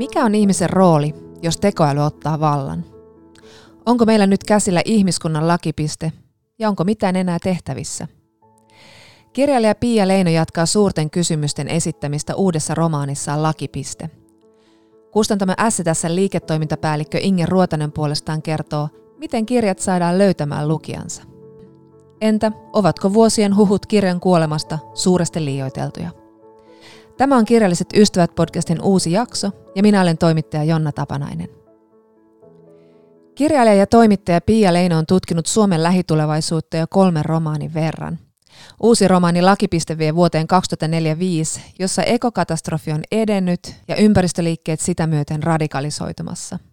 Mikä on ihmisen rooli, jos tekoäly ottaa vallan? Onko meillä nyt käsillä ihmiskunnan lakipiste ja onko mitään enää tehtävissä? Kirjailija Pia Leino jatkaa suurten kysymysten esittämistä uudessa romaanissaan Lakipiste. Kustantamme S tässä liiketoimintapäällikkö Inge Ruotanen puolestaan kertoo, miten kirjat saadaan löytämään lukijansa. Entä ovatko vuosien huhut kirjan kuolemasta suuresti liioiteltuja? Tämä on Kirjalliset ystävät podcastin uusi jakso ja minä olen toimittaja Jonna Tapanainen. Kirjailija ja toimittaja Pia Leino on tutkinut Suomen lähitulevaisuutta jo kolmen romaanin verran. Uusi romaani Lakipiste vie vuoteen 2045, jossa ekokatastrofi on edennyt ja ympäristöliikkeet sitä myöten radikalisoitumassa –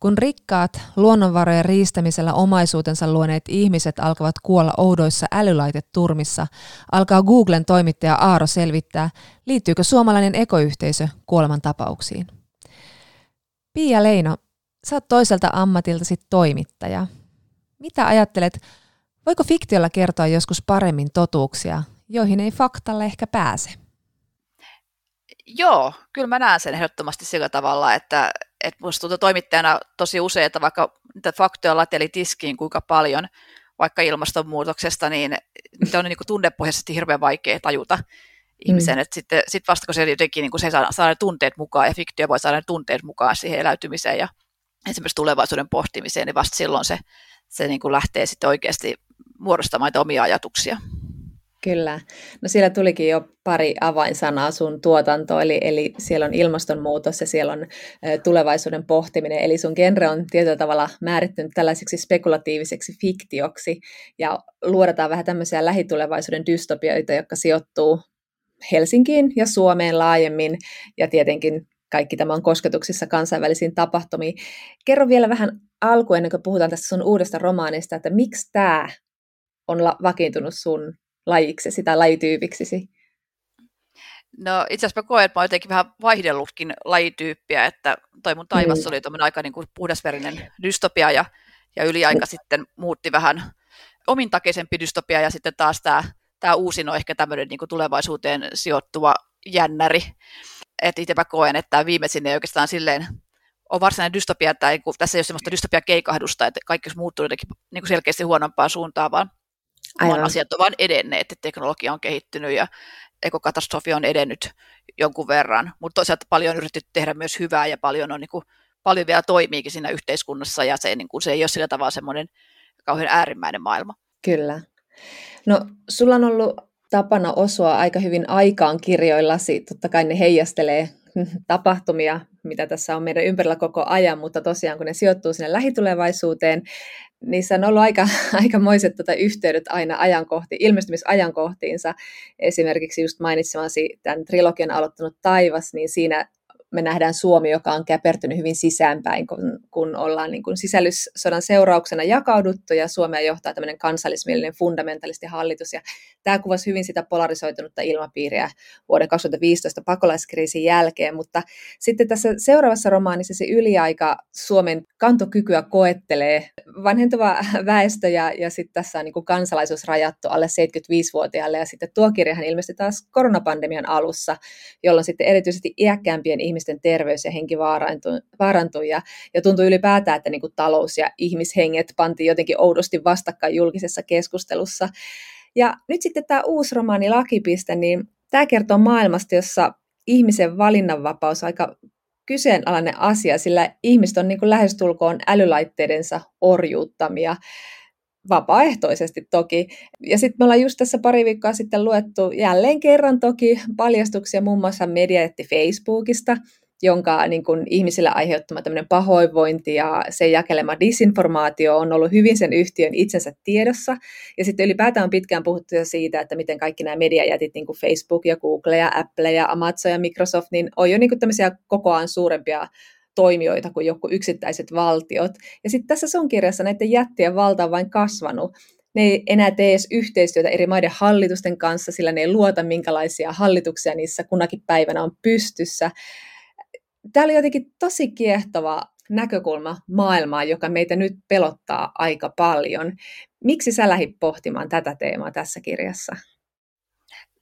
kun rikkaat, luonnonvarojen riistämisellä omaisuutensa luoneet ihmiset alkavat kuolla oudoissa älylaiteturmissa, alkaa Googlen toimittaja Aaro selvittää, liittyykö suomalainen ekoyhteisö kuoleman tapauksiin. Pia Leino, sä oot toiselta ammatiltasi toimittaja. Mitä ajattelet, voiko fiktiolla kertoa joskus paremmin totuuksia, joihin ei faktalla ehkä pääse? Joo, kyllä mä näen sen ehdottomasti sillä tavalla, että, että musta tuntuu toimittajana tosi usein, että vaikka niitä faktoja lateli tiskiin kuinka paljon, vaikka ilmastonmuutoksesta, niin niitä on niin kuin tunnepohjaisesti hirveän vaikea tajuta ihmisen, mm. että sitten sit vasta kun se jotenkin niin kuin se saa, saa ne tunteet mukaan, ja fiktio voi saada ne tunteet mukaan siihen eläytymiseen ja esimerkiksi tulevaisuuden pohtimiseen, niin vasta silloin se, se niin kuin lähtee sitten oikeasti muodostamaan omia ajatuksia. Kyllä. No siellä tulikin jo pari avainsanaa sun tuotanto, eli, eli siellä on ilmastonmuutos ja siellä on tulevaisuuden pohtiminen, eli sun genre on tietyllä tavalla määrittynyt tällaiseksi spekulatiiviseksi fiktioksi, ja luodataan vähän tämmöisiä lähitulevaisuuden dystopioita, jotka sijoittuu Helsinkiin ja Suomeen laajemmin, ja tietenkin kaikki tämä on kosketuksissa kansainvälisiin tapahtumiin. Kerro vielä vähän alkuun, ennen kuin puhutaan tästä sun uudesta romaanista, että miksi tämä on vakiintunut sun lajiksi, tai lajityypiksisi? No itse asiassa mä koen, että mä oon jotenkin vähän vaihdellutkin lajityyppiä, että toi mun taivas mm. oli tuommoinen aika niin kuin puhdasverinen dystopia ja, ja yliaika mm. sitten muutti vähän omintakeisempi dystopia ja sitten taas tämä, tämä uusin on ehkä tämmöinen niin tulevaisuuteen sijoittuva jännäri. Että itse mä koen, että tämä viimeisin ei oikeastaan silleen on varsinainen dystopia, että tässä ei ole semmoista dystopia keikahdusta, että kaikki muuttuu jotenkin niin kuin selkeästi huonompaan suuntaan, vaan Aivan. vaan asiat ovat edenneet, että teknologia on kehittynyt ja ekokatastrofi on edennyt jonkun verran, mutta toisaalta paljon on yritetty tehdä myös hyvää ja paljon, on, niin kuin, paljon vielä toimiikin siinä yhteiskunnassa ja se, niin kuin, se ei ole sillä tavalla semmoinen kauhean äärimmäinen maailma. Kyllä. No, sulla on ollut tapana osua aika hyvin aikaan kirjoillasi. Totta kai ne heijastelee tapahtumia, mitä tässä on meidän ympärillä koko ajan, mutta tosiaan kun ne sijoittuu sinne lähitulevaisuuteen, niissä on ollut aika, aikamoiset tota yhteydet aina ajankohti, ilmestymisajankohtiinsa. Esimerkiksi just mainitsemasi tämän trilogian aloittanut Taivas, niin siinä me nähdään Suomi, joka on käpertynyt hyvin sisäänpäin, kun, kun ollaan niin kuin sisällyssodan seurauksena jakauduttu ja Suomea johtaa tämmöinen kansallismielinen fundamentalisti hallitus. Ja tämä kuvasi hyvin sitä polarisoitunutta ilmapiiriä vuoden 2015 pakolaiskriisin jälkeen, mutta sitten tässä seuraavassa romaanissa se yliaika Suomen kantokykyä koettelee. Vanhentuva väestö ja, ja sitten tässä on niin kuin kansalaisuus rajattu alle 75-vuotiaille ja sitten tuo kirjahan ilmestyi taas koronapandemian alussa, jolloin sitten erityisesti iäkkäämpien ihmisten ihmisten terveys ja henki vaarantui, vaarantui ja, ja tuntui ylipäätään, että niin kuin talous ja ihmishenget pantiin jotenkin oudosti vastakkain julkisessa keskustelussa. Ja nyt sitten tämä uusi romaani Lakipiste, niin tämä kertoo maailmasta, jossa ihmisen valinnanvapaus on aika kyseenalainen asia, sillä ihmiset on niin kuin lähestulkoon älylaitteidensa orjuuttamia vapaaehtoisesti toki. Ja sitten me ollaan just tässä pari viikkoa sitten luettu jälleen kerran toki paljastuksia muun muassa mediaetti Facebookista, jonka niin kuin, ihmisille aiheuttama tämmöinen pahoinvointi ja sen jakelema disinformaatio on ollut hyvin sen yhtiön itsensä tiedossa. Ja sitten ylipäätään on pitkään puhuttu siitä, että miten kaikki nämä mediajätit, niin kuin Facebook ja Google ja Apple ja Amazon ja Microsoft, niin on jo niin tämmöisiä kokoaan suurempia toimijoita kuin joku yksittäiset valtiot. Ja sitten tässä sun kirjassa näiden jättien valta on vain kasvanut. Ne ei enää tee edes yhteistyötä eri maiden hallitusten kanssa, sillä ne ei luota, minkälaisia hallituksia niissä kunakin päivänä on pystyssä. Tämä oli jotenkin tosi kiehtova näkökulma maailmaan, joka meitä nyt pelottaa aika paljon. Miksi sä lähdit pohtimaan tätä teemaa tässä kirjassa?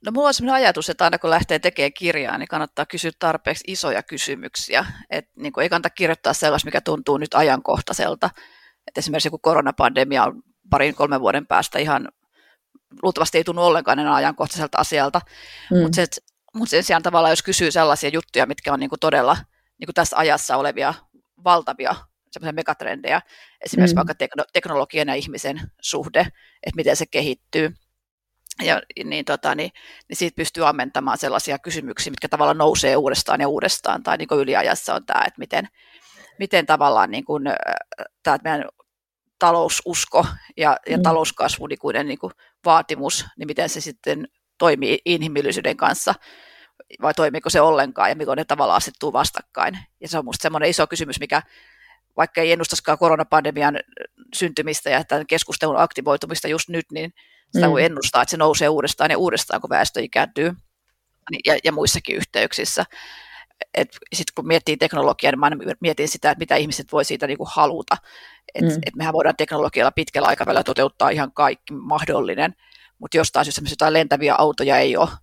No mulla on sellainen ajatus, että aina kun lähtee tekemään kirjaa, niin kannattaa kysyä tarpeeksi isoja kysymyksiä. Et niin ei kannata kirjoittaa sellaista, mikä tuntuu nyt ajankohtaiselta. Et esimerkiksi joku koronapandemia on parin kolmen vuoden päästä ihan, luultavasti ei tunnu ollenkaan enää ajankohtaiselta asialta. Mm. Mutta se, mut sen sijaan tavallaan, jos kysyy sellaisia juttuja, mitkä on niin kuin todella niin kuin tässä ajassa olevia valtavia semmoisia megatrendejä, esimerkiksi mm. vaikka tekno, teknologian ja ihmisen suhde, että miten se kehittyy, ja niin, tota, niin, niin siitä pystyy ammentamaan sellaisia kysymyksiä, mitkä tavallaan nousee uudestaan ja uudestaan, tai niin kuin yliajassa on tämä, että miten, miten tavallaan niin kuin, tämä meidän taloususko ja, ja mm. talouskasvu niin, niin kuin vaatimus, niin miten se sitten toimii inhimillisyyden kanssa, vai toimiiko se ollenkaan, ja miten ne tavallaan asettuu vastakkain. Ja se on minusta semmoinen iso kysymys, mikä vaikka ei ennustaskaan koronapandemian syntymistä ja tämän keskustelun aktivoitumista just nyt, niin sitä voi mm. ennustaa, että se nousee uudestaan ja uudestaan, kun väestö ikääntyy niin, ja, ja muissakin yhteyksissä. Sitten kun miettii teknologiaa, niin mä mietin sitä, että mitä ihmiset voi siitä niinku haluta. Että mm. et mehän voidaan teknologialla pitkällä aikavälillä toteuttaa ihan kaikki mahdollinen, mutta jostain syystä jotain lentäviä autoja ei ole, mm.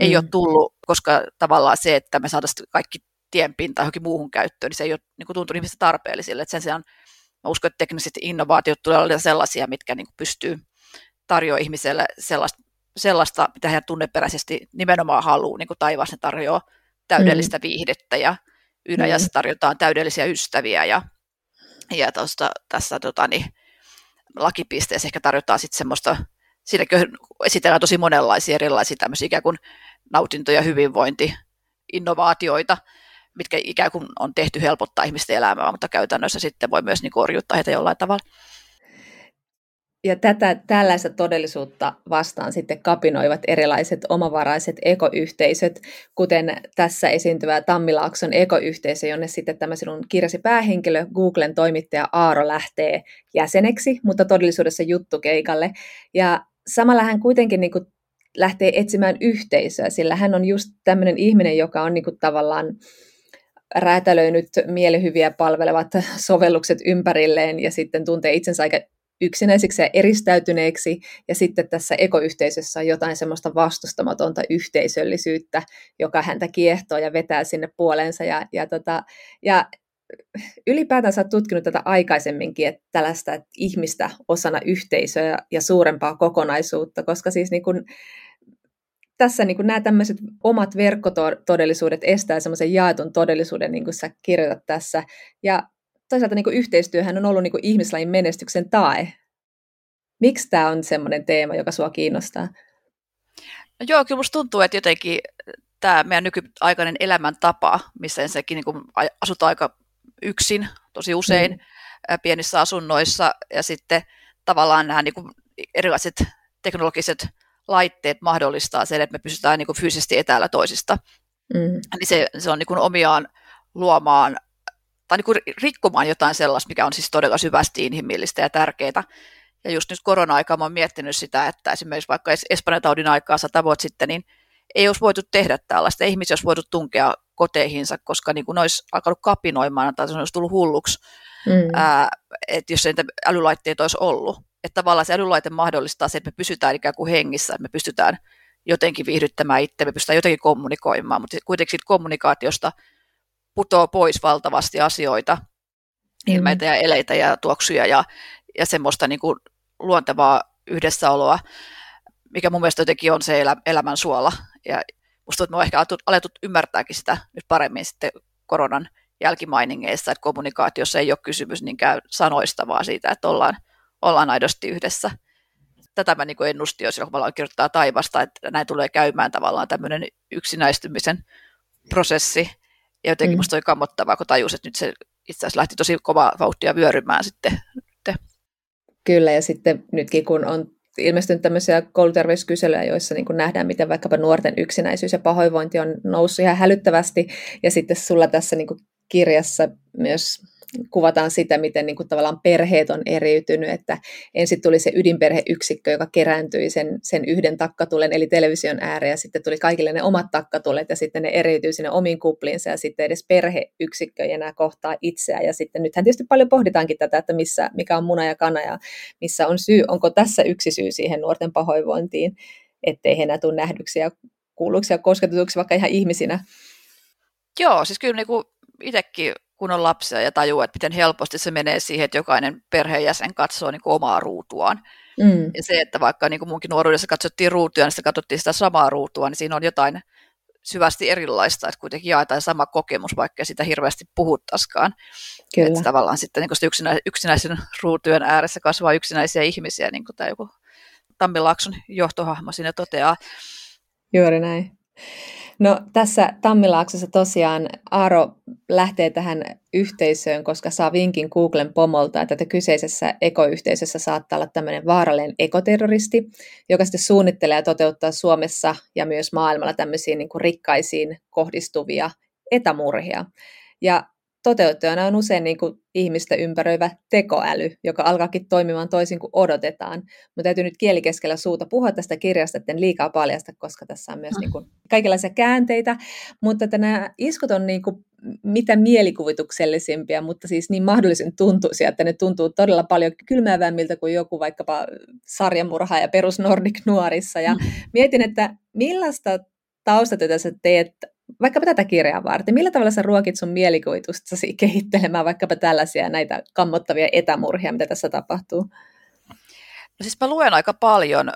ei ole tullut, koska tavallaan se, että me saataisiin kaikki tienpinta johonkin muuhun käyttöön, niin se ei ole niin tuntunut ihmistä tarpeellisille. Et sen sijaan mä uskon, että tekniset innovaatiot tulee olla sellaisia, mitkä niin pystyy tarjoaa ihmiselle sellaista, sellaista, mitä hän tunneperäisesti nimenomaan haluaa, niin kuin taivas ne tarjoaa täydellistä mm. viihdettä ja Ylajassa mm. tarjotaan täydellisiä ystäviä ja, ja tosta, tässä tota, niin, lakipisteessä ehkä tarjotaan sitten semmoista, siinäkin esitellään tosi monenlaisia erilaisia tämmöisiä ikään kuin nautinto- ja hyvinvointi, innovaatioita, mitkä ikään kuin on tehty helpottaa ihmisten elämää, mutta käytännössä sitten voi myös niin orjuttaa heitä jollain tavalla ja tätä, tällaista todellisuutta vastaan sitten kapinoivat erilaiset omavaraiset ekoyhteisöt, kuten tässä esiintyvä Tammilaakson ekoyhteisö, jonne sitten tämä sinun kirjasi päähenkilö, Googlen toimittaja Aaro lähtee jäseneksi, mutta todellisuudessa juttukeikalle. Ja samalla hän kuitenkin niin kuin lähtee etsimään yhteisöä, sillä hän on just tämmöinen ihminen, joka on niin kuin tavallaan räätälöinyt mielihyviä palvelevat sovellukset ympärilleen ja sitten tuntee itsensä aika yksinäisiksi ja eristäytyneeksi, ja sitten tässä ekoyhteisössä on jotain semmoista vastustamatonta yhteisöllisyyttä, joka häntä kiehtoo ja vetää sinne puoleensa. Ja, ja, tota, ja ylipäätään sä oot tutkinut tätä aikaisemminkin, että tällaista että ihmistä osana yhteisöä ja suurempaa kokonaisuutta, koska siis niin kun, tässä niin kun nämä tämmöiset omat verkkotodellisuudet estää semmoisen jaetun todellisuuden, niin kuin sä kirjoitat tässä. Ja toisaalta niin kuin yhteistyöhän on ollut niin kuin ihmislajin menestyksen tae. Miksi tämä on semmoinen teema, joka sua kiinnostaa? No joo, kyllä musta tuntuu, että jotenkin tämä meidän nykyaikainen elämäntapa, missä ensinnäkin niin asutaan aika yksin tosi usein mm. pienissä asunnoissa ja sitten tavallaan nämä niin kuin erilaiset teknologiset laitteet mahdollistaa sen, että me pystytään niin kuin fyysisesti etäällä toisista. Mm. Niin se, se on niin kuin omiaan luomaan tai niin kuin rikkomaan jotain sellaista, mikä on siis todella syvästi inhimillistä ja tärkeää. Ja just nyt korona-aikaa mä oon miettinyt sitä, että esimerkiksi vaikka Espanjan taudin aikaa sata vuotta sitten, niin ei olisi voitu tehdä tällaista. Ihmisiä olisi voitu tunkea koteihinsa, koska niin kuin ne olisi alkanut kapinoimaan tai se olisi tullut hulluksi, mm. ää, että jos ei niitä älylaitteita olisi ollut. Että tavallaan se älylaite mahdollistaa se, että me pysytään ikään kuin hengissä, että me pystytään jotenkin viihdyttämään itse, me pystytään jotenkin kommunikoimaan, mutta kuitenkin siitä kommunikaatiosta – putoo pois valtavasti asioita, ilmeitä ja eleitä ja tuoksuja ja, ja semmoista niin kuin luontevaa yhdessäoloa, mikä mun mielestä jotenkin on se elä, elämän suola. Ja musta että me on ehkä alettu ymmärtääkin sitä nyt paremmin sitten koronan jälkimainingeissa, että kommunikaatiossa ei ole kysymys niinkään sanoista, vaan siitä, että ollaan, ollaan aidosti yhdessä. Tätä mä niin ennustin jo silloin, kun mä kirjoittaa taivasta, että näin tulee käymään tavallaan tämmöinen yksinäistymisen prosessi, ja jotenkin mm. musta oli kammottavaa, kun tajus, että nyt se itse asiassa lähti tosi kova vauhtia vyörymään sitten. Kyllä, ja sitten nytkin kun on ilmestynyt tämmöisiä kouluterveyskyselyjä, joissa niin kuin nähdään, miten vaikkapa nuorten yksinäisyys ja pahoinvointi on noussut ihan hälyttävästi, ja sitten sulla tässä niin kuin kirjassa myös kuvataan sitä, miten niin kuin tavallaan perheet on eriytynyt, että ensin tuli se ydinperheyksikkö, joka kerääntyi sen, sen yhden takkatulen, eli television ääreen, ja sitten tuli kaikille ne omat takkatulet, ja sitten ne eriytyi sinne omiin kupliinsa, ja sitten edes perheyksikkö ei enää kohtaa itseään, ja sitten nythän tietysti paljon pohditaankin tätä, että missä, mikä on muna ja kana, ja missä on syy, onko tässä yksi syy siihen nuorten pahoinvointiin, ettei he enää tule nähdyksi ja kuulluksi ja kosketetuksi vaikka ihan ihmisinä. Joo, siis kyllä niin itsekin kun on lapsia ja tajuu, että miten helposti se menee siihen, että jokainen perheenjäsen katsoo niin kuin omaa ruutuaan. Mm. Ja se, että vaikka niin kuin munkin nuoruudessa katsottiin ruutuja, niin sitten katsottiin sitä samaa ruutua, niin siinä on jotain syvästi erilaista, että kuitenkin jaetaan sama kokemus, vaikka sitä hirveästi puhuttaskaan. Kyllä. Että tavallaan sitten niin yksinä, yksinäisen ruutujen ääressä kasvaa yksinäisiä ihmisiä, niin kuin tämä joku Tammilakson johtohahmo siinä toteaa. Juuri näin. No tässä Tammilaaksossa tosiaan Aaro lähtee tähän yhteisöön, koska saa vinkin Googlen pomolta, että kyseisessä ekoyhteisössä saattaa olla tämmöinen vaarallinen ekoterroristi, joka sitten suunnittelee ja toteuttaa Suomessa ja myös maailmalla tämmöisiin niin rikkaisiin kohdistuvia etämurhia. Ja toteuttajana on usein niin kuin ihmistä ympäröivä tekoäly, joka alkaakin toimimaan toisin kuin odotetaan. Mutta täytyy nyt kielikeskellä suuta puhua tästä kirjasta, etten liikaa paljasta, koska tässä on myös mm. niin kuin kaikenlaisia käänteitä. Mutta nämä iskut on niin kuin mitä mielikuvituksellisimpia, mutta siis niin mahdollisen tuntuisia, että ne tuntuu todella paljon kylmäävämmiltä kuin joku vaikkapa sarjamurha ja perus Nordic nuorissa. Ja mm. mietin, että millaista taustatyötä sä teet vaikkapa tätä kirjaa varten, millä tavalla sä ruokit sun mielikuvitustasi kehittelemään vaikkapa tällaisia näitä kammottavia etämurhia, mitä tässä tapahtuu? No siis mä luen aika paljon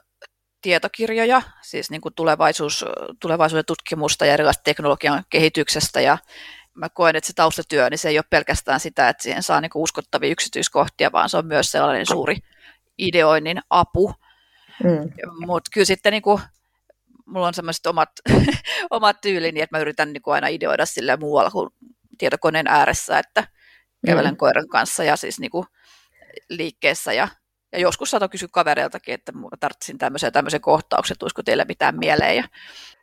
tietokirjoja, siis niin kuin tulevaisuus, tulevaisuuden tutkimusta ja erilaista teknologian kehityksestä ja mä koen, että se taustatyö, niin se ei ole pelkästään sitä, että siihen saa niin kuin uskottavia yksityiskohtia, vaan se on myös sellainen suuri ideoinnin apu. Mm. Mutta kyllä sitten niin kuin mulla on semmoiset omat, omat tyylini, että mä yritän niin kuin aina ideoida sille muualla kuin tietokoneen ääressä, että kävelen mm. koiran kanssa ja siis niin kuin liikkeessä ja, ja joskus saatoin kysyä kavereiltakin, että tarvitsin tämmöisen tämmöisen kohtauksen, tulisiko teille mitään mieleen ja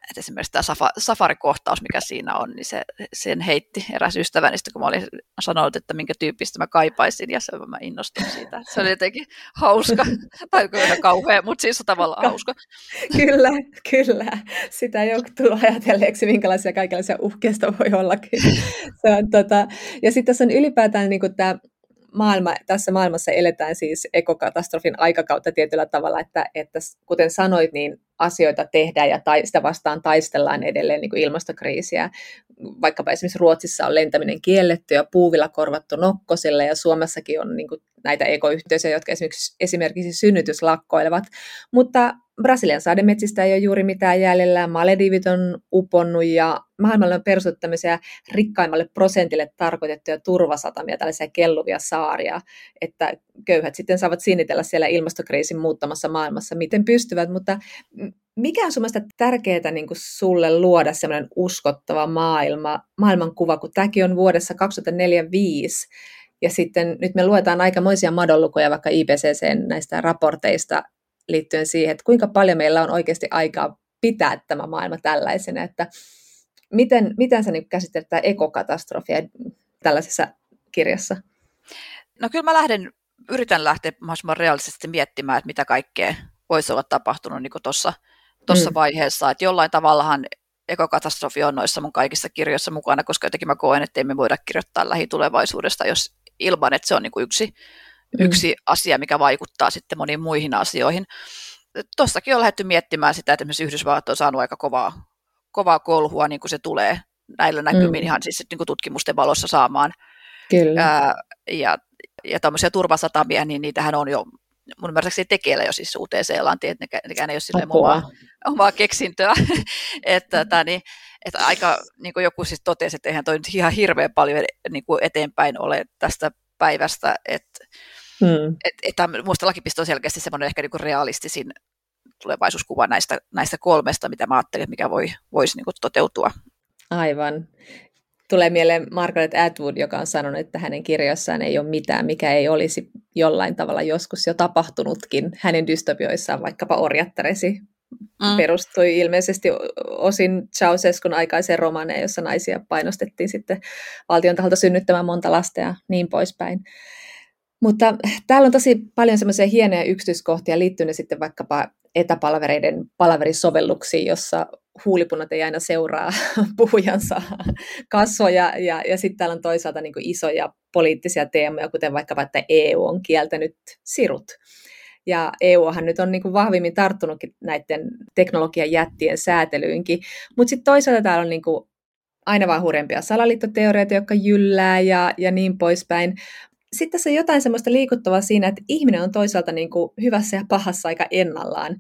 että esimerkiksi tämä safa, safarikohtaus, mikä siinä on, niin se, sen heitti eräs ystäväni, kun mä olin sanonut, että minkä tyyppistä mä kaipaisin, ja se, mä innostuin siitä. Se oli jotenkin hauska, tai kyllä kauhea, mutta siis on tavallaan hauska. Kyllä, kyllä. Sitä ei ole tullut ajatelleeksi, minkälaisia kaikenlaisia uhkeista voi ollakin. Se on, tota, ja sitten tässä on ylipäätään niin tämä maailma, tässä maailmassa eletään siis ekokatastrofin aikakautta tietyllä tavalla, että, että kuten sanoit, niin asioita tehdään ja tai, sitä vastaan taistellaan edelleen niin kuin ilmastokriisiä. Vaikkapa esimerkiksi Ruotsissa on lentäminen kielletty ja puuvilla korvattu nokkosille ja Suomessakin on niin kuin näitä ekoyhteisöjä, jotka esimerkiksi, esimerkiksi synnytyslakkoilevat. Mutta Brasilian sademetsistä ei ole juuri mitään jäljellä, Maledivit on uponnut ja maailmalla on perustettu tämmöisiä rikkaimmalle prosentille tarkoitettuja turvasatamia, tällaisia kelluvia saaria, että köyhät sitten saavat sinnitellä siellä ilmastokriisin muuttamassa maailmassa, miten pystyvät, mutta mikä on sun mielestä tärkeää niin kuin sulle luoda semmoinen uskottava maailma, maailmankuva, kun tämäkin on vuodessa 2045, ja sitten nyt me luetaan aikamoisia madonlukuja vaikka IPCC näistä raporteista liittyen siihen, että kuinka paljon meillä on oikeasti aikaa pitää tämä maailma tällaisena, että miten, miten sä niin käsittelet tätä ekokatastrofia tällaisessa kirjassa? No kyllä mä lähden, yritän lähteä mahdollisimman realistisesti miettimään, että mitä kaikkea voisi olla tapahtunut niin tuossa mm. vaiheessa, että jollain tavallahan ekokatastrofi on noissa mun kaikissa kirjoissa mukana, koska jotenkin mä koen, että emme voida kirjoittaa lähitulevaisuudesta, jos ilman, että se on niin kuin yksi, mm. yksi asia, mikä vaikuttaa sitten moniin muihin asioihin. Tuossakin on lähdetty miettimään sitä, että esimerkiksi Yhdysvallat on saanut aika kovaa, kovaa kolhua, niin kuin se tulee näillä näkymin mm. ihan siis niin kuin tutkimusten valossa saamaan. Kyllä. Ää, ja ja tämmöisiä turvasatamia, niin niitähän on jo mun ymmärtääkseni tekeillä jo siis UTC-lanti, että nekään ei ole silleen omaa, omaa keksintöä. että, tota, niin, että aika, niin kuin joku siis totesi, että eihän toi nyt ihan hirveän paljon niin kuin eteenpäin ole tästä päivästä, että hmm. et, että minusta lakipisto on selkeästi semmoinen ehkä niin kuin realistisin tulevaisuuskuva näistä, näistä kolmesta, mitä mä ajattelin, mikä voi, voisi niin kuin toteutua. Aivan tulee mieleen Margaret Atwood, joka on sanonut, että hänen kirjoissaan ei ole mitään, mikä ei olisi jollain tavalla joskus jo tapahtunutkin. Hänen dystopioissaan vaikkapa orjattaresi mm. perustui ilmeisesti osin Ceausescun aikaiseen romaneen, jossa naisia painostettiin sitten valtion taholta synnyttämään monta lasta ja niin poispäin. Mutta täällä on tosi paljon semmoisia hienoja yksityiskohtia liittyen sitten vaikkapa etäpalvereiden palaverisovelluksiin, jossa huulipunat ei aina seuraa puhujansa kasvoja, ja, ja sitten täällä on toisaalta niin isoja poliittisia teemoja, kuten vaikkapa, että EU on kieltänyt sirut. Ja EUhan nyt on niin kuin vahvimmin tarttunutkin näiden teknologian jättien säätelyynkin, mutta sitten toisaalta täällä on niin kuin aina vaan hurjempia salaliittoteorioita, jotka jyllää ja, ja niin poispäin. Sitten tässä on jotain semmoista liikuttavaa siinä, että ihminen on toisaalta niin kuin hyvässä ja pahassa aika ennallaan.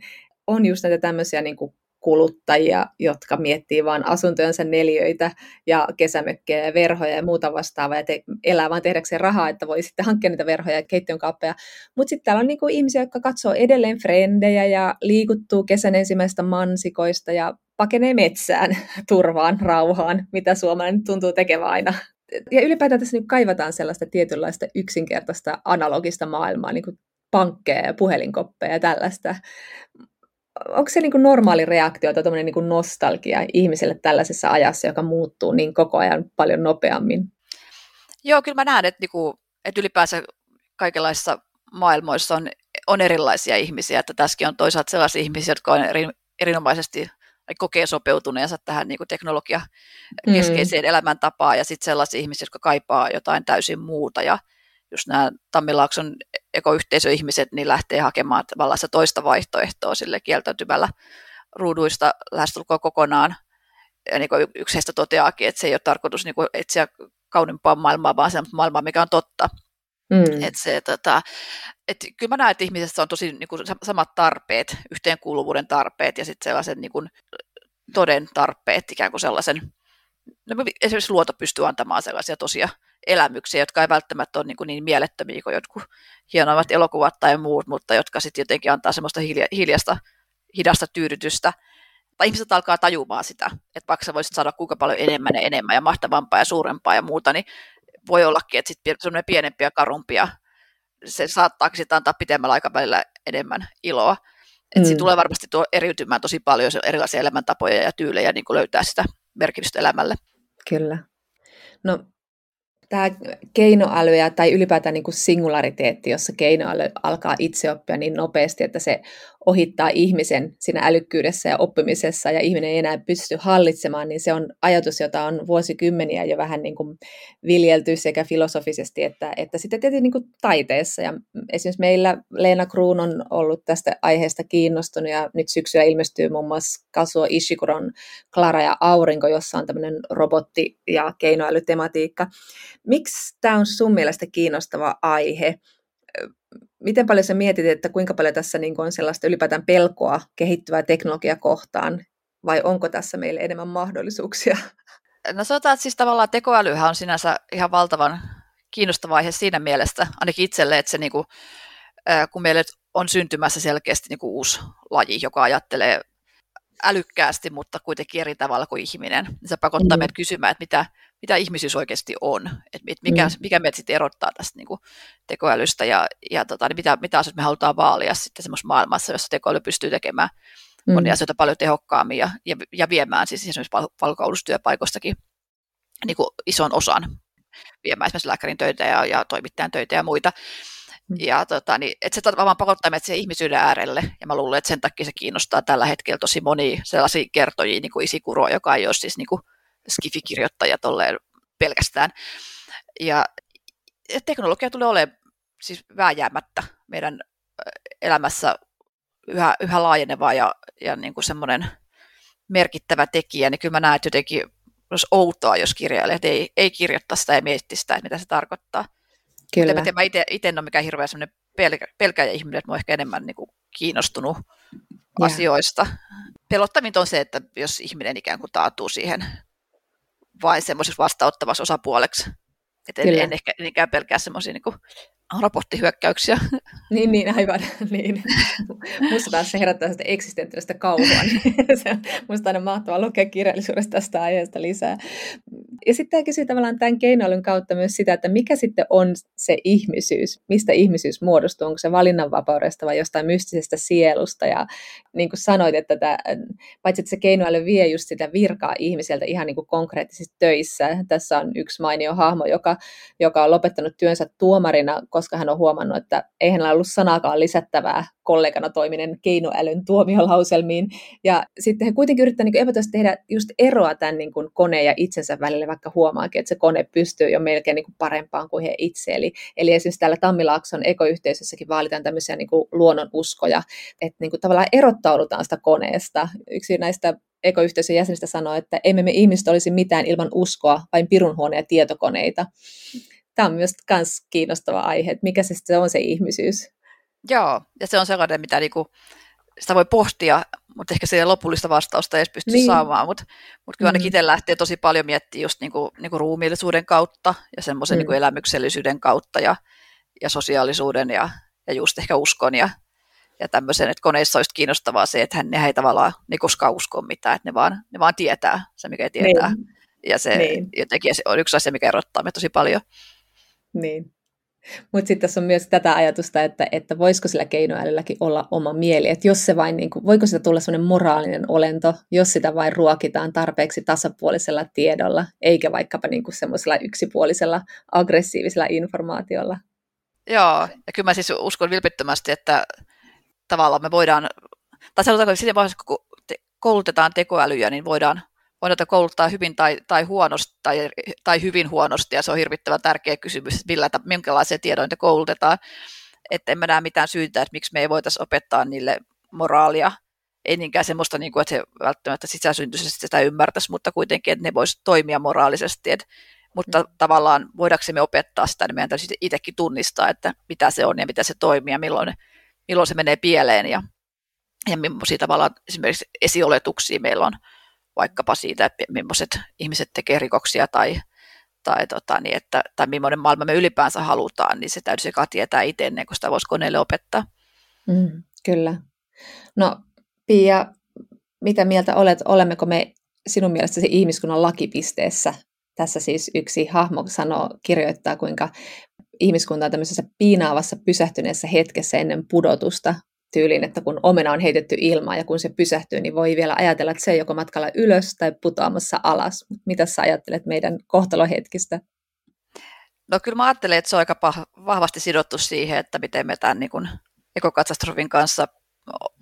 On just näitä tämmöisiä niin kuin kuluttajia, jotka miettii vain asuntojensa neljöitä ja kesämökkejä ja verhoja ja muuta vastaavaa ja te- elää vain tehdäkseen rahaa, että voi sitten hankkia niitä verhoja ja keittiön kaappeja. Mutta sitten täällä on niinku ihmisiä, jotka katsoo edelleen frendejä ja liikuttuu kesän ensimmäistä mansikoista ja pakenee metsään turvaan, rauhaan, mitä suomalainen tuntuu tekevän aina. Ja ylipäätään tässä nyt kaivataan sellaista tietynlaista yksinkertaista analogista maailmaa, niin kuin pankkeja ja puhelinkoppeja ja tällaista onko se niin kuin normaali reaktio tai niin kuin nostalgia ihmiselle tällaisessa ajassa, joka muuttuu niin koko ajan paljon nopeammin? Joo, kyllä mä näen, että, niin kuin, että ylipäänsä kaikenlaisissa maailmoissa on, on erilaisia ihmisiä, että tässäkin on toisaalta sellaisia ihmisiä, jotka on eri, erinomaisesti kokee sopeutuneensa tähän niin kuin teknologia keskeiseen mm. elämäntapaan ja sitten sellaisia ihmisiä, jotka kaipaa jotain täysin muuta ja just nämä Tammilaakson ekoyhteisöihmiset niin lähtee hakemaan tavallaan se toista vaihtoehtoa sille kieltäytymällä ruuduista lähestulkoon kokonaan. Ja niin kuin yksi heistä toteaakin, että se ei ole tarkoitus niin kuin etsiä kauniimpaa maailmaa, vaan se maailmaa, mikä on totta. Mm. Et se, tota, et kyllä mä näen, että ihmisessä on tosi niin kuin, samat tarpeet, yhteenkuuluvuuden tarpeet ja sitten sellaisen niin kuin, toden tarpeet, ikään kuin sellaisen, no, esimerkiksi luoto pystyy antamaan sellaisia tosia elämyksiä, jotka ei välttämättä ole niin, kuin niin mielettömiä kuin jotkut hienoimmat elokuvat tai muut, mutta jotka sitten jotenkin antaa semmoista hiljasta, hidasta tyydytystä. Tai ihmiset alkaa tajumaan sitä, että vaikka sä voisit saada kuinka paljon enemmän ja enemmän ja mahtavampaa ja suurempaa ja muuta, niin voi ollakin, että sitten semmoinen pienempi ja karumpia, se saattaa sitten antaa pitemmällä aikavälillä enemmän iloa. Että mm. siinä tulee varmasti tuo eriytymään tosi paljon erilaisia elämäntapoja ja tyylejä niin löytää sitä merkitystä elämälle. Kyllä. No tämä keinoäly ja, tai ylipäätään niin kuin singulariteetti, jossa keinoäly alkaa itse oppia niin nopeasti, että se ohittaa ihmisen siinä älykkyydessä ja oppimisessa ja ihminen ei enää pysty hallitsemaan, niin se on ajatus, jota on vuosikymmeniä jo vähän niin kuin viljelty sekä filosofisesti että, että sitten tietysti niin kuin taiteessa. Ja esimerkiksi meillä Leena Kruun on ollut tästä aiheesta kiinnostunut ja nyt syksyllä ilmestyy muun muassa Kasuo Ishikuron Klara ja Aurinko, jossa on tämmöinen robotti- ja keinoälytematiikka. Miksi tämä on sun mielestä kiinnostava aihe? Miten paljon sä mietit, että kuinka paljon tässä niin on sellaista ylipäätään pelkoa kehittyvää teknologiaa kohtaan, vai onko tässä meille enemmän mahdollisuuksia? No sanotaan, että siis tavallaan tekoälyhän on sinänsä ihan valtavan kiinnostava aihe siinä mielessä, ainakin itselle, että se niin kuin, kun meille on syntymässä selkeästi niin kuin uusi laji, joka ajattelee älykkäästi, mutta kuitenkin eri tavalla kuin ihminen, niin se pakottaa mm. meidät kysymään, että mitä, mitä ihmisyys oikeasti on, että mikä, mm. mikä meitä sitten erottaa tästä niin kuin tekoälystä ja, ja tota, niin mitä, mitä asioita me halutaan vaalia sitten semmoisessa maailmassa, jossa tekoäly pystyy tekemään mm. monia asioita paljon tehokkaammin ja, ja, ja viemään siis esimerkiksi palkoulustyöpaikoistakin niin kuin ison osan viemään esimerkiksi lääkärin töitä ja, ja toimittajan töitä ja muita. Mm. Ja tota, niin, että se tavallaan pakottaa meitä siihen ihmisyyden äärelle, ja mä luulen, että sen takia se kiinnostaa tällä hetkellä tosi moni sellaisia kertojia, niin kuin Isikuro, joka ei ole siis niin kuin skifikirjoittaja tolleen pelkästään. Ja teknologia tulee olemaan siis vääjäämättä meidän elämässä yhä, yhä laajeneva ja, ja niin kuin semmoinen merkittävä tekijä, niin kyllä mä näen, että jotenkin olisi outoa, jos kirjailijat ei, ei kirjoittaa sitä ja mietti sitä, että mitä se tarkoittaa. Kyllä. Mutta mä itse en ole mikään hirveä semmoinen pelkä, pelkäjä ihminen, että mä ehkä enemmän niin kuin kiinnostunut ja. asioista. Pelottavinta on se, että jos ihminen ikään kuin taatuu siihen vain semmoiseksi vastaanottavaksi osapuoleksi. Että en, en ehkä niinkään pelkää semmoisia niin robottihyökkäyksiä. Niin, niin aivan. Niin. Musta taas se herättää sitä eksistentiaalista kauhua. Niin musta aina mahtavaa lukea kirjallisuudesta tästä aiheesta lisää. Ja sitten tämä kysyy tavallaan tämän keinoälyn kautta myös sitä, että mikä sitten on se ihmisyys, mistä ihmisyys muodostuu, onko se valinnanvapaudesta vai jostain mystisestä sielusta. Ja niin kuin sanoit, että tämä, paitsi että se keinoäly vie just sitä virkaa ihmiseltä ihan niin kuin konkreettisesti töissä. Tässä on yksi mainio hahmo, joka, joka on lopettanut työnsä tuomarina, koska hän on huomannut, että ei hänellä ollut sanakaan lisättävää kollegana toiminen keinoälyn tuomiolauselmiin. Ja sitten he kuitenkin yrittävät niin epätoisesti tehdä just eroa tämän niin kuin koneen ja itsensä välille, vaikka huomaakin, että se kone pystyy jo melkein niin kuin parempaan kuin he itse. Eli, eli esimerkiksi täällä Tammilaakson ekoyhteisössäkin vaalitaan tämmöisiä niin kuin luonnon uskoja, että niin kuin tavallaan erottaudutaan sitä koneesta. Yksi näistä ekoyhteisön jäsenistä sanoi, että emme me ihmiset olisi mitään ilman uskoa, vain pirunhuone ja tietokoneita. Tämä on myös myös kiinnostava aihe, että mikä se sitten on se ihmisyys. Joo, ja se on sellainen, mitä niinku, sitä voi pohtia, mutta ehkä se lopullista vastausta ei edes pysty niin. saamaan, mutta, mutta kyllä ainakin mm. itse lähtee tosi paljon miettimään just niinku, niinku ruumiillisuuden kautta ja semmoisen mm. niinku elämyksellisyyden kautta ja, ja sosiaalisuuden ja, ja just ehkä uskon ja, ja tämmöisen, että koneissa olisi kiinnostavaa se, että ne ei tavallaan ne koskaan usko mitään, että ne vaan, ne vaan tietää se, mikä tietää. Niin. Ja se niin. jotenkin se on yksi asia, mikä erottaa me tosi paljon. Niin. Mutta sitten tässä on myös tätä ajatusta, että, että voisiko sillä keinoälylläkin olla oma mieli, että jos se vain, niin kuin, voiko sitä tulla sellainen moraalinen olento, jos sitä vain ruokitaan tarpeeksi tasapuolisella tiedolla, eikä vaikkapa niin semmoisella yksipuolisella aggressiivisella informaatiolla. Joo, ja kyllä mä siis uskon vilpittömästi, että tavallaan me voidaan, tai sanotaanko, siinä vaiheessa, kun koulutetaan tekoälyjä, niin voidaan voidaan kouluttaa hyvin tai, tai huonosti tai, tai hyvin huonosti, ja se on hirvittävän tärkeä kysymys, että millä, minkälaisia tiedoita koulutetaan. Että en mä näe mitään syytä, että miksi me ei voitaisiin opettaa niille moraalia, ei niinkään semmoista, niin kuin, että he välttämättä sisäsyntyisesti sitä ymmärtäisi, mutta kuitenkin, että ne voisivat toimia moraalisesti. Että, mutta mm. tavallaan voidaksemme opettaa sitä, niin meidän täytyy itsekin tunnistaa, että mitä se on ja mitä se toimii ja milloin, milloin se menee pieleen ja, ja millaisia tavallaan esimerkiksi esioletuksia meillä on vaikkapa siitä, että millaiset ihmiset tekee rikoksia tai, tai, tota, niin että, tai millainen maailma me ylipäänsä halutaan, niin se täytyy tietää itse ennen kuin sitä voisi koneelle opettaa. Mm, kyllä. No Pia, mitä mieltä olet, olemmeko me sinun mielestäsi ihmiskunnan lakipisteessä? Tässä siis yksi hahmo sanoo, kirjoittaa, kuinka ihmiskunta on tämmöisessä piinaavassa pysähtyneessä hetkessä ennen pudotusta, tyyliin, että kun omena on heitetty ilmaan ja kun se pysähtyy, niin voi vielä ajatella, että se on joko matkalla ylös tai putoamassa alas. Mitä sä ajattelet meidän kohtalohetkistä? No kyllä mä ajattelen, että se on aika vahvasti sidottu siihen, että miten me tämän niin kuin ekokatastrofin kanssa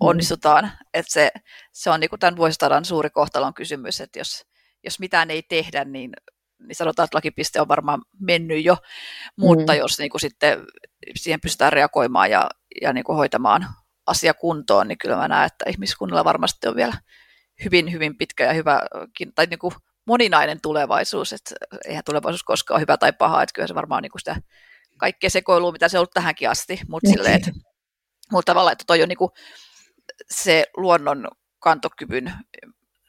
onnistutaan. Mm. Että se, se on niin kuin tämän vuosisadan suuri kohtalon kysymys, että jos, jos mitään ei tehdä, niin, niin sanotaan, että lakipiste on varmaan mennyt jo, mutta mm. jos niin kuin sitten siihen pystytään reagoimaan ja, ja niin kuin hoitamaan asia kuntoon, niin kyllä mä näen, että ihmiskunnalla varmasti on vielä hyvin, hyvin pitkä ja hyvä, tai niin kuin moninainen tulevaisuus, että eihän tulevaisuus koskaan ole hyvä tai paha, että kyllä se varmaan on niin kuin sitä kaikkea sekoilua, mitä se on ollut tähänkin asti, mutta silleen, että, mutta tavallaan, että toi on niin kuin se luonnon kantokyvyn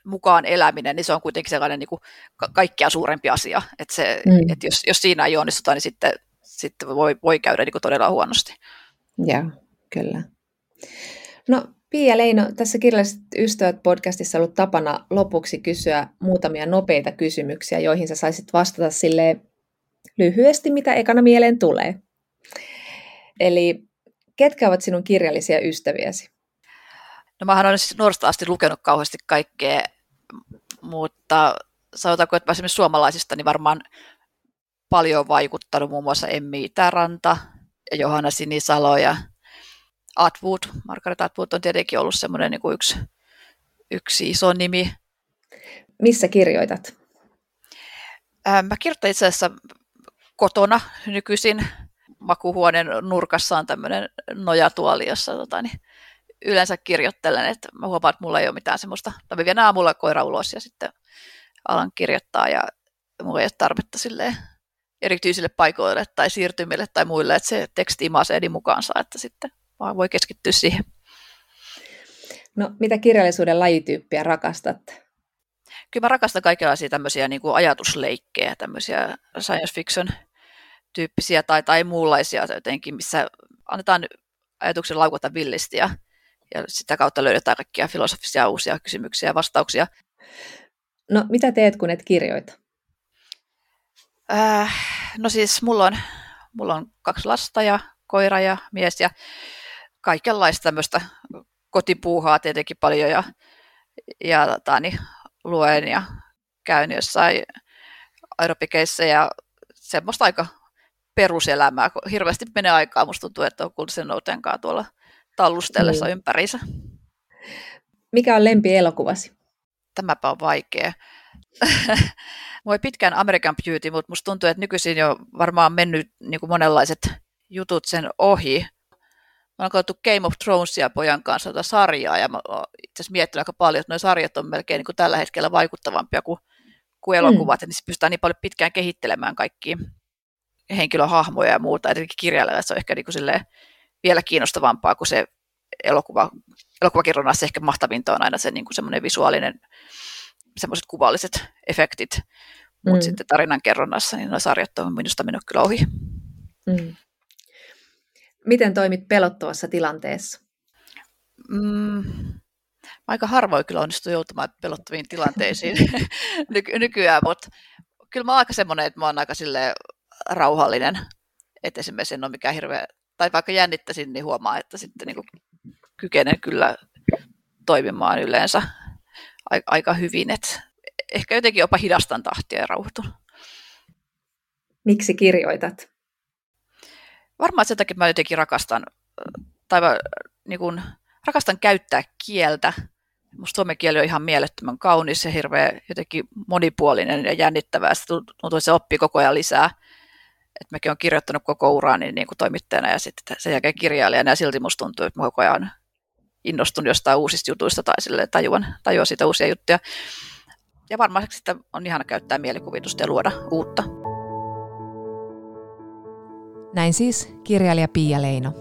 mukaan eläminen, niin se on kuitenkin sellainen niin kuin kaikkea suurempi asia, että, se, mm. että jos, jos siinä ei onnistuta, niin sitten, sitten voi, voi käydä niin kuin todella huonosti. Joo, kyllä. No Pia Leino, tässä Kirjalliset ystävät podcastissa ollut tapana lopuksi kysyä muutamia nopeita kysymyksiä, joihin sä saisit vastata sille lyhyesti, mitä ekana mieleen tulee. Eli ketkä ovat sinun kirjallisia ystäviäsi? No mä olen siis nuoresta asti lukenut kauheasti kaikkea, mutta sanotaanko, että esimerkiksi suomalaisista niin varmaan paljon vaikuttanut muun muassa Emmi Itäranta ja Johanna Sinisalo ja Atwood, Margaret Atwood on tietenkin ollut semmoinen niin yksi, yksi iso nimi. Missä kirjoitat? Mä kirjoitan itse asiassa kotona nykyisin. Makuhuoneen nurkassa on tämmöinen nojatuoli, jossa tota, niin yleensä kirjoittelen, että mä huomaan, että mulla ei ole mitään semmoista, tai mä vien aamulla koira ulos ja sitten alan kirjoittaa ja mulla ei ole tarvetta silleen erityisille paikoille tai siirtymille tai muille, että se teksti imasee mukaansa, että sitten vaan voi keskittyä siihen. No, mitä kirjallisuuden lajityyppiä rakastat? Kyllä mä rakastan kaikenlaisia tämmöisiä niin kuin ajatusleikkejä, tämmöisiä science fiction tyyppisiä tai, tai muunlaisia jotenkin, missä annetaan ajatuksen laukata villisti ja, ja sitä kautta löydetään kaikkia filosofisia uusia kysymyksiä ja vastauksia. No, mitä teet, kun et kirjoita? Äh, no siis mulla on, mulla on kaksi lasta ja koira ja mies ja kaikenlaista tämmöistä kotipuuhaa tietenkin paljon ja, ja tota, niin, luen ja käyn jossain aerobikeissa ja semmoista aika peruselämää. Hirveästi menee aikaa, musta tuntuu, että on kuullut sen noutenkaan tuolla tallustellessa niin. ympäriinsä. Mikä on lempielokuvasi? Tämäpä on vaikea. Mua ei pitkään American Beauty, mutta musta tuntuu, että nykyisin jo varmaan mennyt niin kuin monenlaiset jutut sen ohi. Mä oon katsottu Game of Thronesia pojan kanssa tuota sarjaa, ja mä itse asiassa miettinyt aika paljon, että nuo sarjat on melkein niin kuin tällä hetkellä vaikuttavampia kuin, kuin elokuvat, mm. ja niissä pystytään niin paljon pitkään kehittelemään kaikkia henkilöhahmoja ja muuta, että kirjailijalla se on ehkä niin kuin vielä kiinnostavampaa kuin se elokuva. Elokuvakirjonnassa ehkä mahtavinta on aina se niin kuin semmoinen visuaalinen, semmoiset kuvalliset efektit, mutta mm. sitten tarinan kerronnassa niin nuo sarjat on minusta mennyt kyllä ohi. Mm. Miten toimit pelottavassa tilanteessa? Mm, aika harvoin kyllä onnistu joutumaan pelottaviin tilanteisiin nyky- nykyään, mutta kyllä mä oon aika semmoinen, että mä oon aika rauhallinen, että esimerkiksi en ole mikään hirveä, tai vaikka jännittäisin, niin huomaa, että sitten niin kykenen kyllä toimimaan yleensä aika hyvin, että ehkä jotenkin jopa hidastan tahtia ja rauhoitun. Miksi kirjoitat? Varmaan sen takia mä jotenkin rakastan, tai niin kuin, rakastan käyttää kieltä. Musta suomen kieli on ihan mielettömän kaunis ja hirveän jotenkin monipuolinen ja jännittävää. Se tuntuu, että se oppii koko ajan lisää. Et mäkin olen kirjoittanut koko urani niin kuin toimittajana ja sitten sen jälkeen kirjailijana ja silti musta tuntuu, että mä koko ajan innostunut jostain uusista jutuista tai sille tajuan, tajuan siitä uusia juttuja. Ja varmaan sitä on ihana käyttää mielikuvitusta ja luoda uutta. Näin siis kirjailija Pia Leino.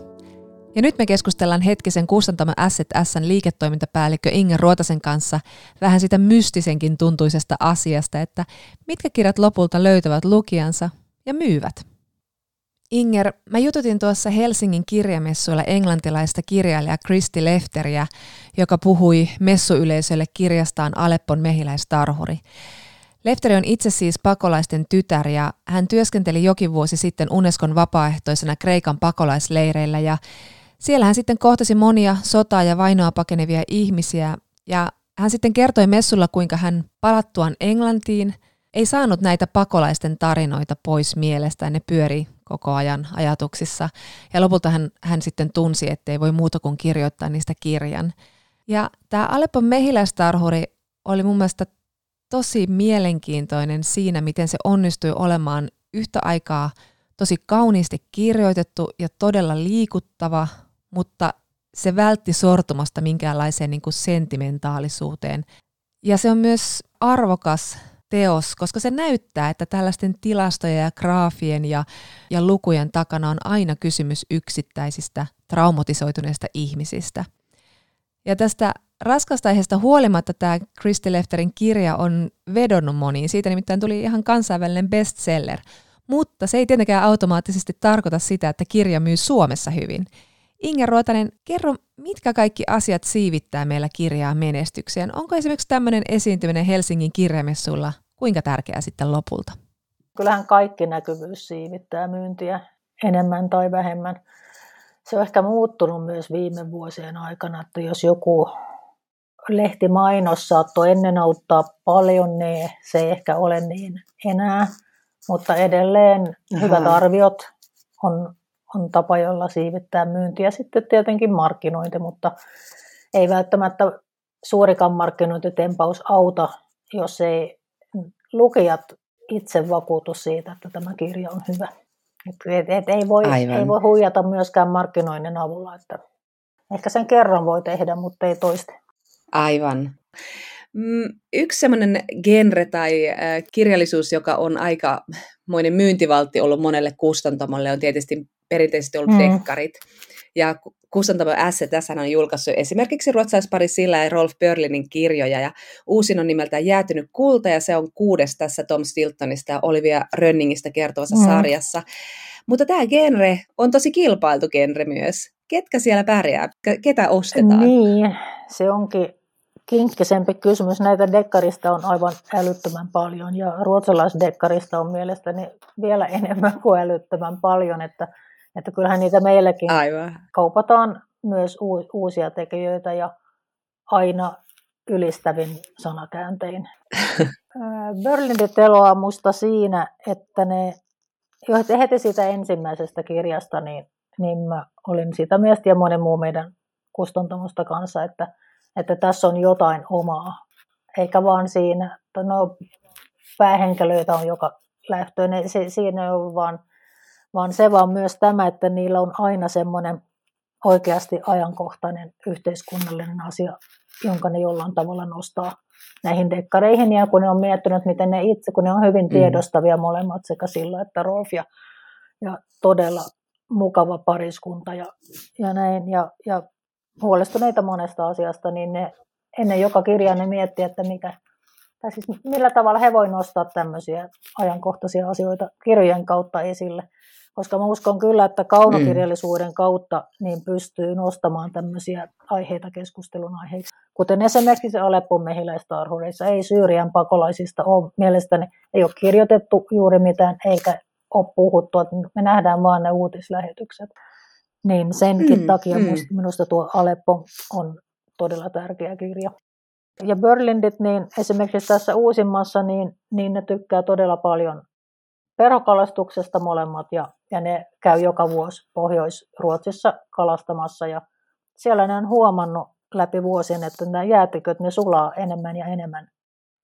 Ja nyt me keskustellaan hetkisen kustantamme Asset Sn liiketoimintapäällikkö Inger Ruotasen kanssa vähän sitä mystisenkin tuntuisesta asiasta, että mitkä kirjat lopulta löytävät lukijansa ja myyvät. Inger, mä jututin tuossa Helsingin kirjamessuilla englantilaista kirjailijaa Kristi Lefteriä, joka puhui messuyleisölle kirjastaan Aleppon mehiläistarhuri. Lefteri on itse siis pakolaisten tytär ja hän työskenteli jokin vuosi sitten Unescon vapaaehtoisena Kreikan pakolaisleireillä ja siellä hän sitten kohtasi monia sotaa ja vainoa pakenevia ihmisiä ja hän sitten kertoi messulla, kuinka hän palattuaan Englantiin ei saanut näitä pakolaisten tarinoita pois mielestään, ne pyöri koko ajan ajatuksissa. Ja lopulta hän, hän sitten tunsi, ettei voi muuta kuin kirjoittaa niistä kirjan. Ja tämä Aleppon mehiläistarhuri oli mun mielestä tosi mielenkiintoinen siinä, miten se onnistui olemaan yhtä aikaa tosi kauniisti kirjoitettu ja todella liikuttava, mutta se vältti sortumasta minkäänlaiseen niin kuin sentimentaalisuuteen. Ja se on myös arvokas teos, koska se näyttää, että tällaisten tilastojen ja graafien ja, ja lukujen takana on aina kysymys yksittäisistä traumatisoituneista ihmisistä. Ja tästä raskasta aiheesta huolimatta tämä Christy Lefterin kirja on vedonnut moniin. Siitä nimittäin tuli ihan kansainvälinen bestseller. Mutta se ei tietenkään automaattisesti tarkoita sitä, että kirja myy Suomessa hyvin. Inger Ruotanen, kerro, mitkä kaikki asiat siivittää meillä kirjaa menestykseen? Onko esimerkiksi tämmöinen esiintyminen Helsingin kirjamessuilla kuinka tärkeää sitten lopulta? Kyllähän kaikki näkyvyys siivittää myyntiä enemmän tai vähemmän. Se on ehkä muuttunut myös viime vuosien aikana, että jos joku lehtimainos saattoi ennen auttaa paljon, niin se ei ehkä ole niin enää. Mutta edelleen Aha. hyvät arviot on, on tapa, jolla siivittää myyntiä. Sitten tietenkin markkinointi, mutta ei välttämättä suurikaan markkinointitempaus auta, jos ei lukijat itse vakuutu siitä, että tämä kirja on hyvä. Et, et ei, voi, ei voi huijata myöskään markkinoinnin avulla, että ehkä sen kerran voi tehdä, mutta ei toiste. Aivan. Mm, yksi semmoinen genre tai äh, kirjallisuus, joka on aika moinen myyntivaltti ollut monelle kustantamolle, on tietysti perinteisesti ollut mm. dekkarit. Ja kustantamo S tässä on julkaissut esimerkiksi ruotsalaispari Silla ja Rolf Börlinin kirjoja, ja uusin on nimeltään Jäätynyt kulta, ja se on kuudes tässä Tom Stiltonista ja Olivia Rönningistä kertovassa mm. sarjassa. Mutta tämä genre on tosi kilpailtu genre myös. Ketkä siellä pärjää? Ketä ostetaan? Niin, se onkin kinkkisempi kysymys. Näitä dekkarista on aivan älyttömän paljon ja ruotsalaisdekkarista on mielestäni vielä enemmän kuin älyttömän paljon, että, että kyllähän niitä meilläkin aivan. kaupataan myös uusia tekijöitä ja aina ylistävin sanakääntein. Berlindit eloaa musta siinä, että ne jo heti siitä ensimmäisestä kirjasta, niin, niin mä olin sitä miestä ja monen muu meidän kustantamusta kanssa, että, että tässä on jotain omaa, eikä vaan siinä, että no päähenkilöitä on joka lähtöön, siinä ei ole vaan, vaan se vaan myös tämä, että niillä on aina semmoinen oikeasti ajankohtainen yhteiskunnallinen asia, jonka ne jollain tavalla nostaa näihin dekkareihin. Ja kun ne on miettinyt, miten ne itse, kun ne on hyvin mm. tiedostavia molemmat sekä sillä että Rolf ja, ja todella mukava pariskunta ja, ja näin. Ja, ja huolestuneita monesta asiasta, niin ne ennen joka kirjaa ne miettii, että mikä, tai siis millä tavalla he voivat nostaa tämmöisiä ajankohtaisia asioita kirjojen kautta esille koska mä uskon kyllä, että kaunokirjallisuuden kautta niin pystyy nostamaan tämmöisiä aiheita keskustelun aiheiksi. Kuten esimerkiksi Aleppon mehiläistarhureissa, ei Syyrian pakolaisista ole mielestäni, ei ole kirjoitettu juuri mitään, eikä ole puhuttu, että me nähdään vaan ne uutislähetykset. Niin senkin mm, takia mm. minusta tuo Aleppo on todella tärkeä kirja. Ja Berlindit, niin esimerkiksi tässä uusimmassa, niin, niin ne tykkää todella paljon perhokalastuksesta molemmat ja, ja ne käy joka vuosi Pohjois-Ruotsissa kalastamassa ja siellä ne on huomannut läpi vuosien, että nämä jäätiköt ne sulaa enemmän ja enemmän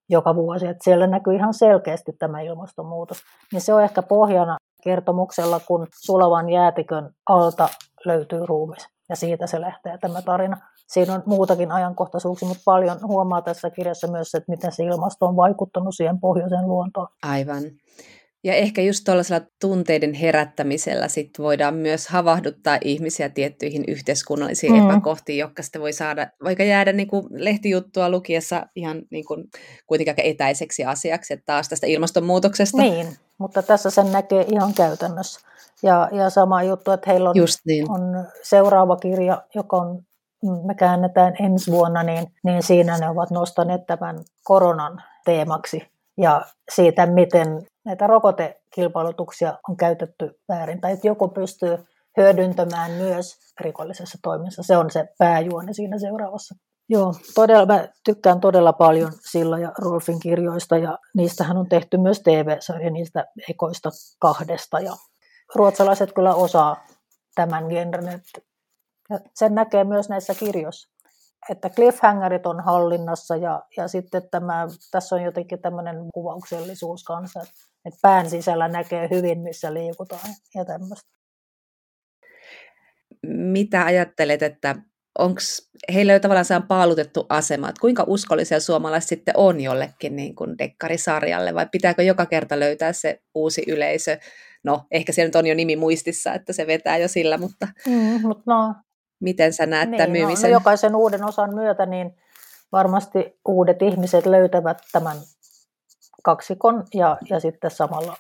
joka vuosi. Että siellä näkyy ihan selkeästi tämä ilmastonmuutos. Niin se on ehkä pohjana kertomuksella, kun sulavan jäätikön alta löytyy ruumis. Ja siitä se lähtee tämä tarina. Siinä on muutakin ajankohtaisuuksia, mutta paljon huomaa tässä kirjassa myös, että miten se ilmasto on vaikuttanut siihen pohjoisen luontoon. Aivan. Ja ehkä just tuollaisella tunteiden herättämisellä sit voidaan myös havahduttaa ihmisiä tiettyihin yhteiskunnallisiin mm. epäkohtiin, jotka sitten voi saada, vaikka jäädä niin kuin lehtijuttua lukiessa ihan niin kuin, kuitenkin aika etäiseksi asiaksi, että taas tästä ilmastonmuutoksesta. Niin, mutta tässä sen näkee ihan käytännössä. Ja, ja sama juttu, että heillä on, Just niin. on seuraava kirja, joka on, me käännetään ensi vuonna, niin, niin siinä ne ovat nostaneet tämän koronan teemaksi ja siitä, miten näitä rokotekilpailutuksia on käytetty väärin, tai että joku pystyy hyödyntämään myös rikollisessa toiminnassa. Se on se pääjuoni siinä seuraavassa. Joo, todella, mä tykkään todella paljon Silla ja Rolfin kirjoista, ja niistähän on tehty myös TV-sarja niistä ekoista kahdesta, ja ruotsalaiset kyllä osaa tämän genren, ja sen näkee myös näissä kirjoissa että cliffhangerit on hallinnassa ja, ja sitten tämä, tässä on jotenkin tämmöinen kuvauksellisuus kanssa, että pään sisällä näkee hyvin, missä liikutaan ja tämmöistä. Mitä ajattelet, että onko heillä jo tavallaan saan paalutettu asema, että kuinka uskollisia suomalaiset sitten on jollekin niin kuin dekkarisarjalle, vai pitääkö joka kerta löytää se uusi yleisö? No, ehkä siellä nyt on jo nimi muistissa, että se vetää jo sillä, mutta... Mm, mutta no, Miten sä näet niin, tämän myymisen? No, no jokaisen uuden osan myötä niin varmasti uudet ihmiset löytävät tämän kaksikon ja, ja sitten samalla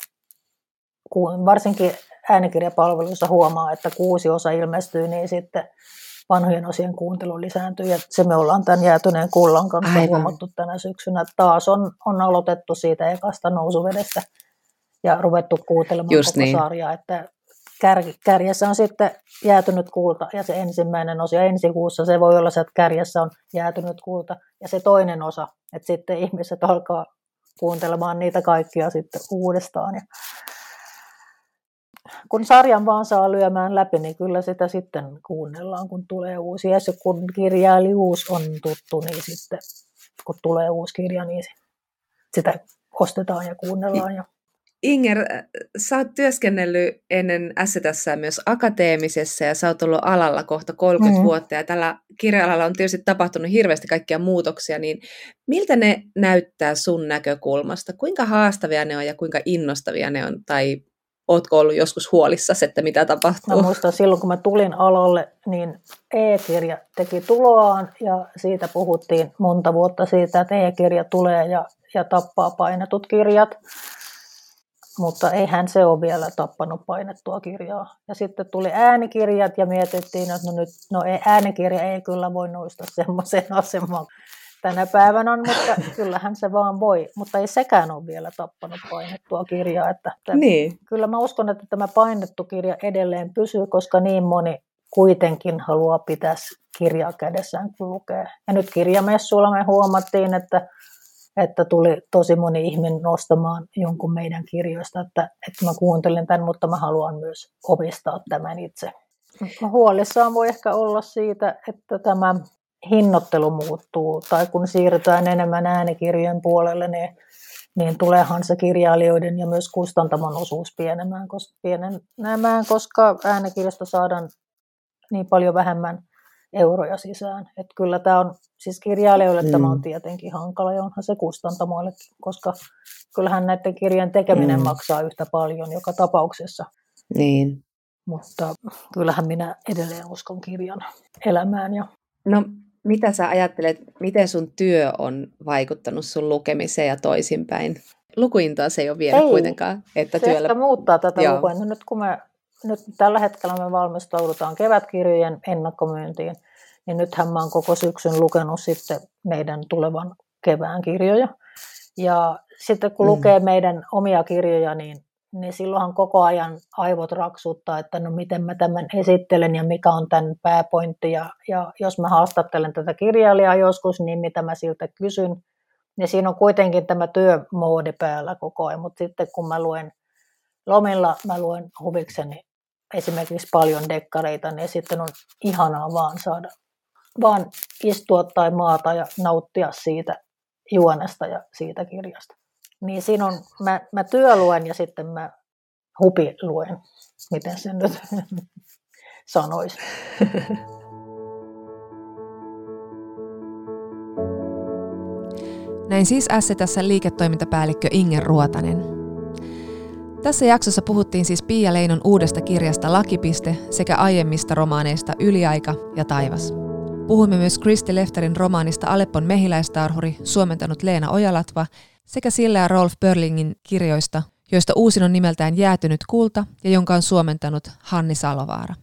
varsinkin äänikirjapalveluissa huomaa, että kuusi osa ilmestyy, niin sitten vanhojen osien kuuntelu lisääntyy. Ja se me ollaan tämän jäätyneen kullan kanssa Aivan. huomattu tänä syksynä. Taas on, on aloitettu siitä ekasta nousuvedestä ja ruvettu kuuntelemaan Just koko niin. sarjaa. Että kär, kärjessä on sitten jäätynyt kulta ja se ensimmäinen osa ensi kuussa se voi olla se, että kärjessä on jäätynyt kulta ja se toinen osa, että sitten ihmiset alkaa kuuntelemaan niitä kaikkia sitten uudestaan. Ja kun sarjan vaan saa lyömään läpi, niin kyllä sitä sitten kuunnellaan, kun tulee uusi. Ja kun kirjailijuus on tuttu, niin sitten kun tulee uusi kirja, niin sitä ostetaan ja kuunnellaan. Ja Inger, äh, sä oot työskennellyt ennen STS myös akateemisessa ja sä oot ollut alalla kohta 30 mm. vuotta ja tällä kirja-alalla on tietysti tapahtunut hirveästi kaikkia muutoksia, niin miltä ne näyttää sun näkökulmasta? Kuinka haastavia ne on ja kuinka innostavia ne on? Tai ootko ollut joskus huolissasi, että mitä tapahtuu? Mä muistan silloin, kun mä tulin alalle, niin e-kirja teki tuloaan ja siitä puhuttiin monta vuotta siitä, että e-kirja tulee ja, ja tappaa painetut kirjat mutta eihän se ole vielä tappanut painettua kirjaa. Ja sitten tuli äänikirjat ja mietittiin, että no nyt no ei, äänikirja ei kyllä voi nousta semmoiseen asemaan tänä päivänä on, mutta kyllähän se vaan voi. Mutta ei sekään ole vielä tappanut painettua kirjaa. Että, että niin. Kyllä mä uskon, että tämä painettu kirja edelleen pysyy, koska niin moni kuitenkin haluaa pitää kirjaa kädessään, kun lukee. Ja nyt kirjamessuilla me huomattiin, että että tuli tosi moni ihminen nostamaan jonkun meidän kirjoista, että, että mä kuuntelen tämän, mutta mä haluan myös omistaa tämän itse. huolissaan voi ehkä olla siitä, että tämä hinnoittelu muuttuu, tai kun siirrytään enemmän äänikirjojen puolelle, niin, niin tuleehan se kirjailijoiden ja myös kustantamon osuus pienemään, koska, pienenemään, koska äänikirjasta saadaan niin paljon vähemmän euroja sisään. Että kyllä tämä on, siis kirjailijoille mm. tämä on mm. tietenkin hankala ja onhan se kustantamoillekin, koska kyllähän näiden kirjan tekeminen mm. maksaa yhtä paljon joka tapauksessa. Niin. Mutta kyllähän minä edelleen uskon kirjan elämään. Ja... No mitä sä ajattelet, miten sun työ on vaikuttanut sun lukemiseen ja toisinpäin? Lukuintoa se ei ole vielä ei, kuitenkaan. Että se työllä... muuttaa tätä Joo. lukua. No nyt kun me, nyt tällä hetkellä me valmistaudutaan kevätkirjojen ennakkomyyntiin, niin nythän mä oon koko syksyn lukenut sitten meidän tulevan kevään kirjoja. Ja sitten kun mm. lukee meidän omia kirjoja, niin niin silloinhan koko ajan aivot raksuttaa, että no miten mä tämän esittelen ja mikä on tämän pääpointti. Ja, ja jos mä haastattelen tätä kirjailijaa joskus, niin mitä mä siltä kysyn. niin siinä on kuitenkin tämä työmoodi päällä koko ajan, mutta sitten kun mä luen lomilla, mä luen huvikseni esimerkiksi paljon dekkareita, niin sitten on ihanaa vaan saada vaan istua tai maata ja nauttia siitä juonesta ja siitä kirjasta. Niin siinä on, mä, mä työluen ja sitten mä hupi luen, miten sen nyt sanoisi. Näin siis tässä liiketoimintapäällikkö Inger Ruotanen. Tässä jaksossa puhuttiin siis Pia Leinon uudesta kirjasta Lakipiste sekä aiemmista romaaneista Yliaika ja Taivas. Puhuimme myös Kristi Lefterin romaanista Aleppon mehiläistarhuri, suomentanut Leena Ojalatva sekä Sille ja Rolf Börlingin kirjoista, joista uusin on nimeltään Jäätynyt kulta ja jonka on suomentanut Hanni Salovaara.